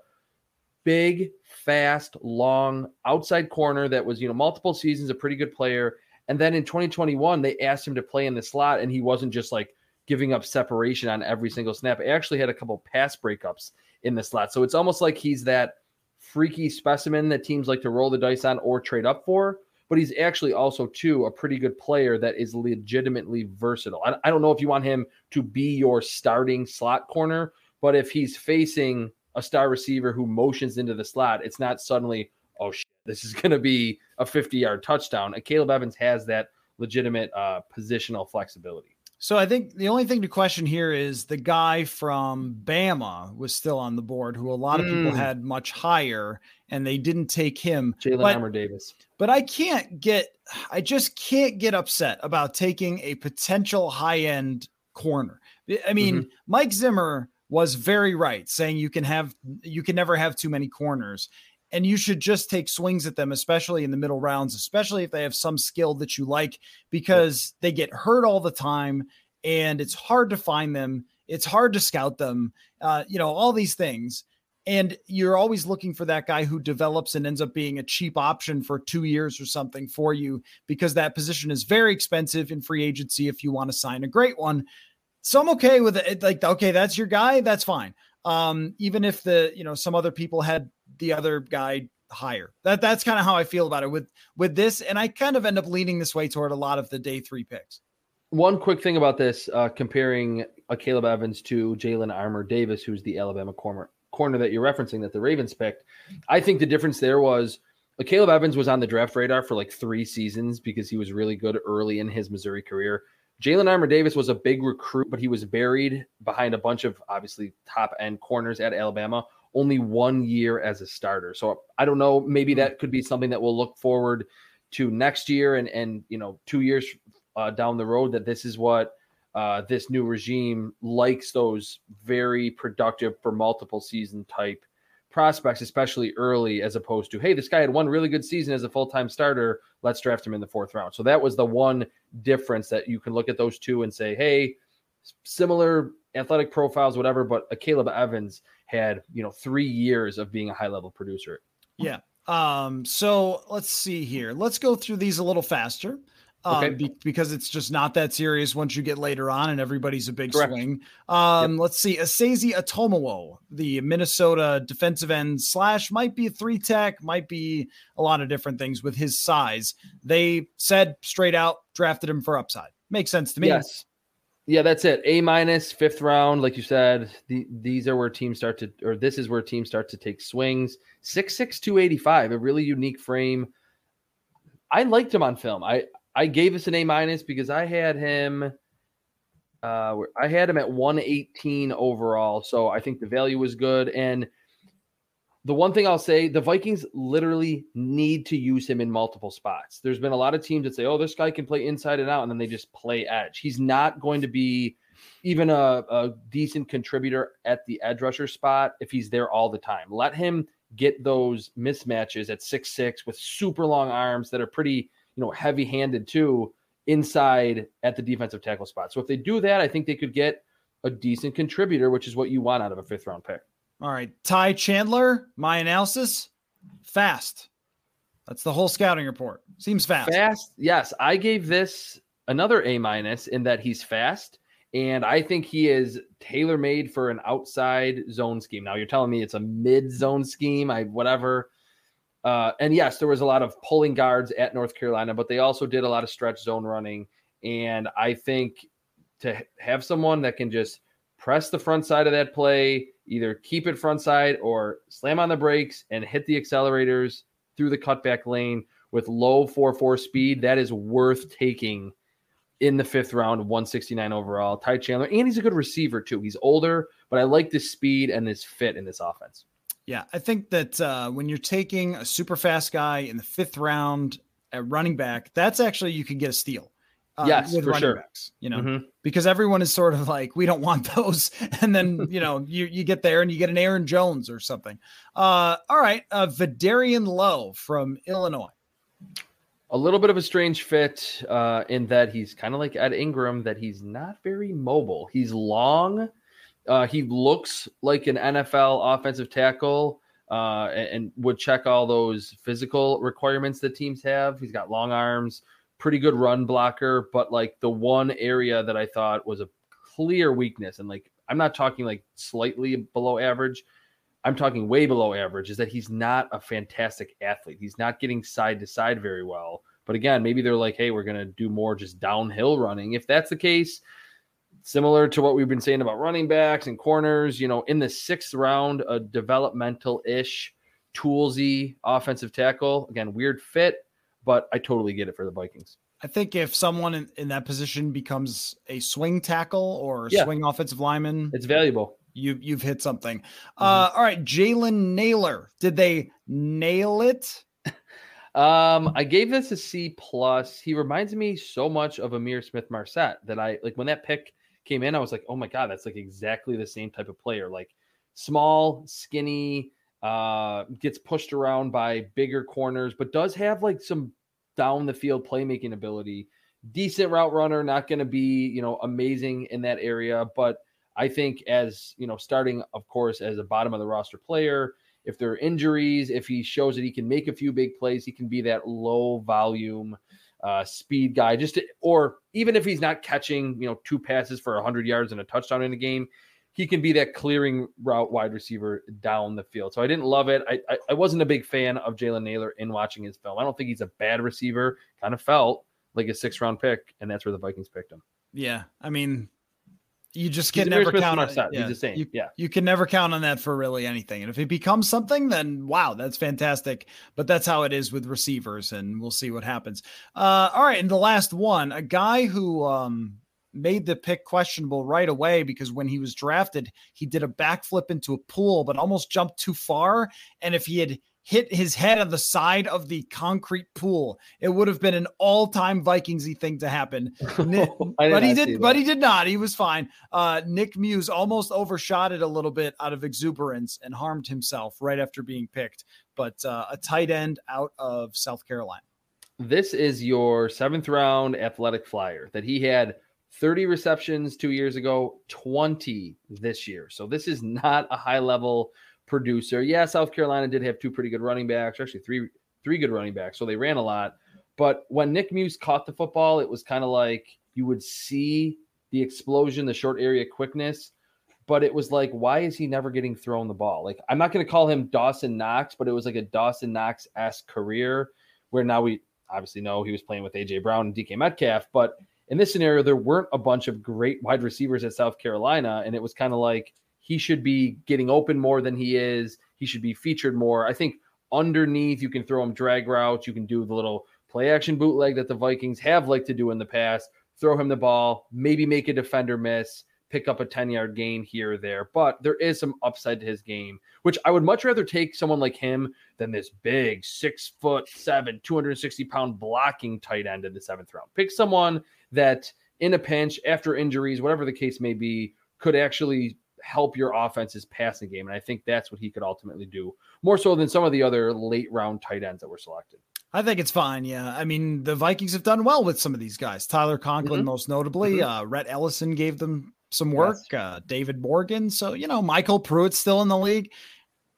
big, fast, long outside corner that was, you know, multiple seasons, a pretty good player. And then in 2021, they asked him to play in the slot, and he wasn't just like giving up separation on every single snap. He actually had a couple pass breakups in the slot. So it's almost like he's that freaky specimen that teams like to roll the dice on or trade up for. But he's actually also, too, a pretty good player that is legitimately versatile. I, I don't know if you want him to be your starting slot corner, but if he's facing a star receiver who motions into the slot, it's not suddenly, oh, shit, this is going to be a 50 yard touchdown. And Caleb Evans has that legitimate uh, positional flexibility. So I think the only thing to question here is the guy from Bama was still on the board, who a lot of people Mm. had much higher, and they didn't take him. Jalyn Armour-Davis. But I can't get, I just can't get upset about taking a potential high end corner. I mean, Mike Zimmer was very right saying you can have, you can never have too many corners. And you should just take swings at them, especially in the middle rounds, especially if they have some skill that you like, because they get hurt all the time and it's hard to find them. It's hard to scout them, uh, you know, all these things. And you're always looking for that guy who develops and ends up being a cheap option for two years or something for you because that position is very expensive in free agency if you want to sign a great one. So I'm okay with it. Like, okay, that's your guy. That's fine. Um, even if the, you know, some other people had the other guy higher. That that's kind of how I feel about it with with this, and I kind of end up leaning this way toward a lot of the day three picks. One quick thing about this, uh, comparing a Caleb Evans to Jalyn Armour-Davis, who's the Alabama corner corner that you're referencing that the Ravens picked. I think the difference there was uh, Caleb Evans was on the draft radar for like three seasons because he was really good early in his Missouri career. Jalyn Armour-Davis was a big recruit, but he was buried behind a bunch of obviously top end corners at Alabama only one year as a starter. So I don't know. Maybe that could be something that we'll look forward to next year and and you know two years uh, down the road that this is what uh, this new regime likes those very productive for multiple season type prospects, especially early, as opposed to hey, this guy had one really good season as a full time starter. Let's draft him in the fourth round. So that was the one difference that you can look at those two and say, hey, similar athletic profiles, whatever. But a Caleb Evans had you know three years of being a high level producer. Yeah. Um. So let's see here. Let's go through these a little faster. Um, okay. Be, because it's just not that serious once you get later on and everybody's a big Correct. swing. Um, yep. Let's see. Esezi Otomewo, the Minnesota defensive end slash, might be a three tech, might be a lot of different things with his size. They said straight out, drafted him for upside. Makes sense to me. Yes. Yeah, that's it. A minus, fifth round, like you said. The, these are where teams start to, or this is where teams start to take swings. Six six two eighty five, a really unique frame. I liked him on film. I I gave us an A minus because I had him. Uh, I had him at 118 overall, so I think the value was good. And the one thing I'll say, the Vikings literally need to use him in multiple spots. There's been a lot of teams that say, "Oh, this guy can play inside and out," and then they just play edge. He's not going to be even a, a decent contributor at the edge rusher spot if he's there all the time. Let him get those mismatches at six six with super long arms that are pretty, you know, heavy handed too inside at the defensive tackle spot. So if they do that, I think they could get a decent contributor, which is what you want out of a fifth round pick. All right. Ty Chandler, my analysis, fast. That's the whole scouting report. Seems fast. Fast. Yes. I gave this another A minus in that he's fast. And I think he is tailor made for an outside zone scheme. Now you're telling me it's a mid zone scheme. I whatever. Uh, and yes, there was a lot of pulling guards at North Carolina, but they also did a lot of stretch zone running. And I think to have someone that can just press the front side of that play, either keep it front side or slam on the brakes and hit the accelerators through the cutback lane with low 4-4 speed. That is worth taking in the fifth round of 169 overall. Ty Chandler, and he's a good receiver too. He's older, but I like this speed and this fit in this offense. Yeah, I think that uh, when you're taking a super fast guy in the fifth round at running back, that's actually you can get a steal uh, yes, with running sure. backs, you know, mm-hmm. because everyone is sort of like, we don't want those. And then, you know, you, you get there and you get an Aaron Jones or something. Uh, all right. Uh, Vederian Lowe from Illinois. A little bit of a strange fit uh, in that he's kind of like Ed Ingram, that he's not very mobile. He's long. Uh, he looks like an NFL offensive tackle uh, and, and would check all those physical requirements that teams have. He's got long arms, pretty good run blocker, but like the one area that I thought was a clear weakness, and like I'm not talking like slightly below average, I'm talking way below average, is that he's not a fantastic athlete. He's not getting side to side very well. But again, maybe they're like, hey, we're going to do more just downhill running. If that's the case, similar to what we've been saying about running backs and corners, you know, in the sixth round, a developmental ish, toolsy offensive tackle. Again, weird fit, but I totally get it for the Vikings. I think if someone in, in that position becomes a swing tackle or yeah. swing offensive lineman, it's valuable. You you've hit something. Mm-hmm. Uh, all right, Jalen Naylor. Did they nail it? um, I gave this a C plus. He reminds me so much of Ihmir Smith-Marsette that I like when that pick came in. I was like, oh my god, that's like exactly the same type of player. Like small, skinny, uh, gets pushed around by bigger corners, but does have like some down the field playmaking ability. Decent route runner, not going to be, you know, amazing in that area, but I think as you know, starting of course as a bottom of the roster player, if there are injuries, if he shows that he can make a few big plays, he can be that low volume uh, speed guy. Just to, or even if he's not catching, you know, two passes for 100 yards and a touchdown in a game, he can be that clearing route wide receiver down the field. So I didn't love it. I I, I wasn't a big fan of Jalen Naylor in watching his film. I don't think he's a bad receiver. Kind of felt like a six round pick, and that's where the Vikings picked him. Yeah, I mean, you just can never count on yeah, He's the same. You, Yeah. you can never count on that for really anything. And if it becomes something, then wow, that's fantastic. But that's how it is with receivers, and we'll see what happens. Uh, all right, and the last one, a guy who um, made the pick questionable right away because when he was drafted, he did a backflip into a pool, but almost jumped too far. And if he had hit his head on the side of the concrete pool, it would have been an all-time Vikingsy thing to happen. Ni- but he did, but he did not. He was fine. Uh, Nick Muse almost overshot it a little bit out of exuberance and harmed himself right after being picked. But uh, a tight end out of South Carolina. This is your seventh round athletic flyer that he had 30 receptions two years ago, 20 this year. So this is not a high level producer. Yeah, South Carolina did have two pretty good running backs, actually three three good running backs, so they ran a lot. But when Nick Muse caught the football, it was kind of like you would see the explosion, the short area quickness. But it was like, why is he never getting thrown the ball? Like, I'm not going to call him Dawson Knox, but it was like a Dawson Knox esque career where now we obviously know he was playing with AJ Brown and DK Metcalf. But in this scenario, there weren't a bunch of great wide receivers at South Carolina. And it was kind of like he should be getting open more than he is. He should be featured more. I think underneath, you can throw him drag routes. You can do the little play action bootleg that the Vikings have liked to do in the past. Throw him the ball, maybe make a defender miss, pick up a 10 yard gain here or there. But there is some upside to his game, which I would much rather take someone like him than this big six foot seven, 260 pound blocking tight end in the seventh round. Pick someone that in a pinch, after injuries, whatever the case may be, could actually help your offense's passing game. And I think that's what he could ultimately do more so than some of the other late round tight ends that were selected. I think it's fine. Yeah. I mean, the Vikings have done well with some of these guys. Tyler Conklin, Mhm. most notably. Uh, Rhett Ellison gave them some work. Uh, David Morgan. So, you know, MyCole Pruitt's still in the league.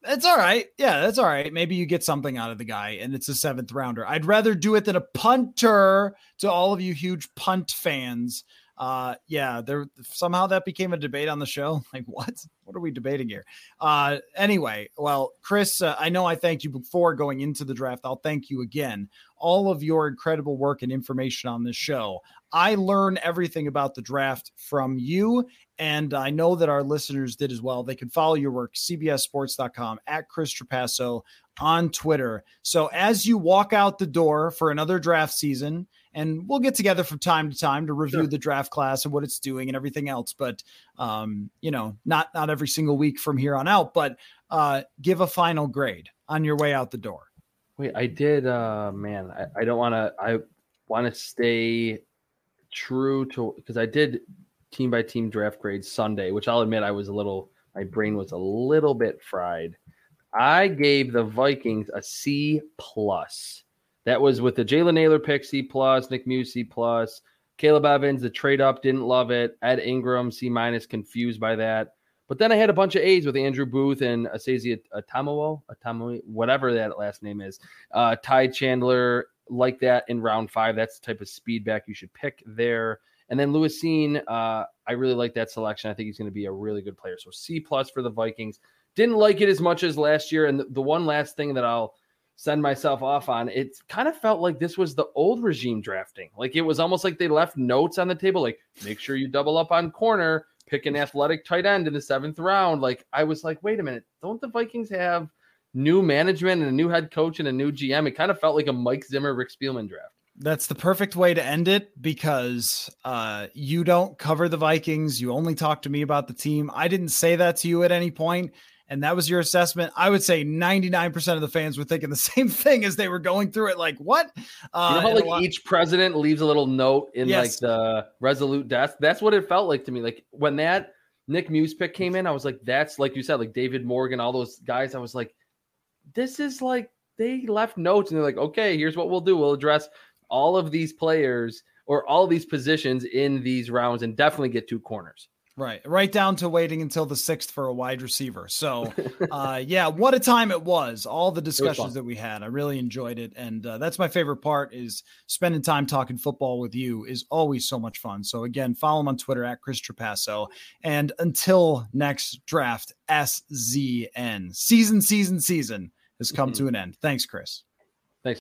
It's all right. Yeah, that's all right. Maybe you get something out of the guy and it's a seventh rounder. I'd rather do it than a punter to all of you huge punt fans. Uh yeah, there somehow that became a debate on the show. Like what? What are we debating here? Uh anyway, well, Chris, uh, I know I thanked you before going into the draft. I'll thank you again. All of your incredible work and information on this show. I learn everything about the draft from you and I know that our listeners did as well. They can follow your work, cbssports.com, at Chris Trapasso on Twitter. So as you walk out the door for another draft season, and we'll get together from time to time to review Sure. the draft class and what it's doing and everything else. But um, you know, not not every single week from here on out, but uh, give a final grade on your way out the door. Wait, I did. Uh, man, I, I don't want to. I want to stay true to because I did team by team draft grades Sunday, which I'll admit I was a little. My brain was a little bit fried. I gave the Vikings a C plus. That was with the Jalen Naylor pick C plus, Nick Muse C plus, Caleb Evans the trade up didn't love it. Ed Ingram C minus, confused by that. But then I had a bunch of A's with Andrew Booth and Asazi Atamowo, Atamowo, whatever that last name is. Uh, Ty Chandler, like that in round five. That's the type of speed back you should pick there. And then Lewis Cine, uh, I really like that selection. I think he's going to be a really good player. So C plus for the Vikings. Didn't like it as much as last year. And the, the one last thing that I'll send myself off on, it kind of felt like this was the old regime drafting. Like it was almost like they left notes on the table, like make sure you double up on corner, pick an athletic tight end in the seventh round. Like I was like, wait a minute, don't the Vikings have new management and a new head coach and a new GM? It kind of felt like a Mike Zimmer, Rick Spielman draft. That's the perfect way to end it because uh, you don't cover the Vikings. You only talk to me about the team. I didn't say that to you at any point, and that was your assessment. I would say 99% of the fans were thinking the same thing as they were going through it. Like, what? Uh, you know how like each president leaves a little note in Yes. like the resolute desk. That's what it felt like to me. Like when that Nick Muse pick came in, I was like, that's like you said, like David Morgan, all those guys. I was like, this is like they left notes and they're like, okay, here's what we'll do. We'll address all of these players or all these positions in these rounds and definitely get two corners. Right, right down to waiting until the sixth for a wide receiver. So, uh, yeah, what a time it was! All the discussions that we had, I really enjoyed it, and uh, that's my favorite part. Is spending time talking football with you is always so much fun. So again, follow him on Twitter at Chris Trapasso, and until next draft, SZN season, season, season has come mm-hmm. to an end. Thanks, Chris.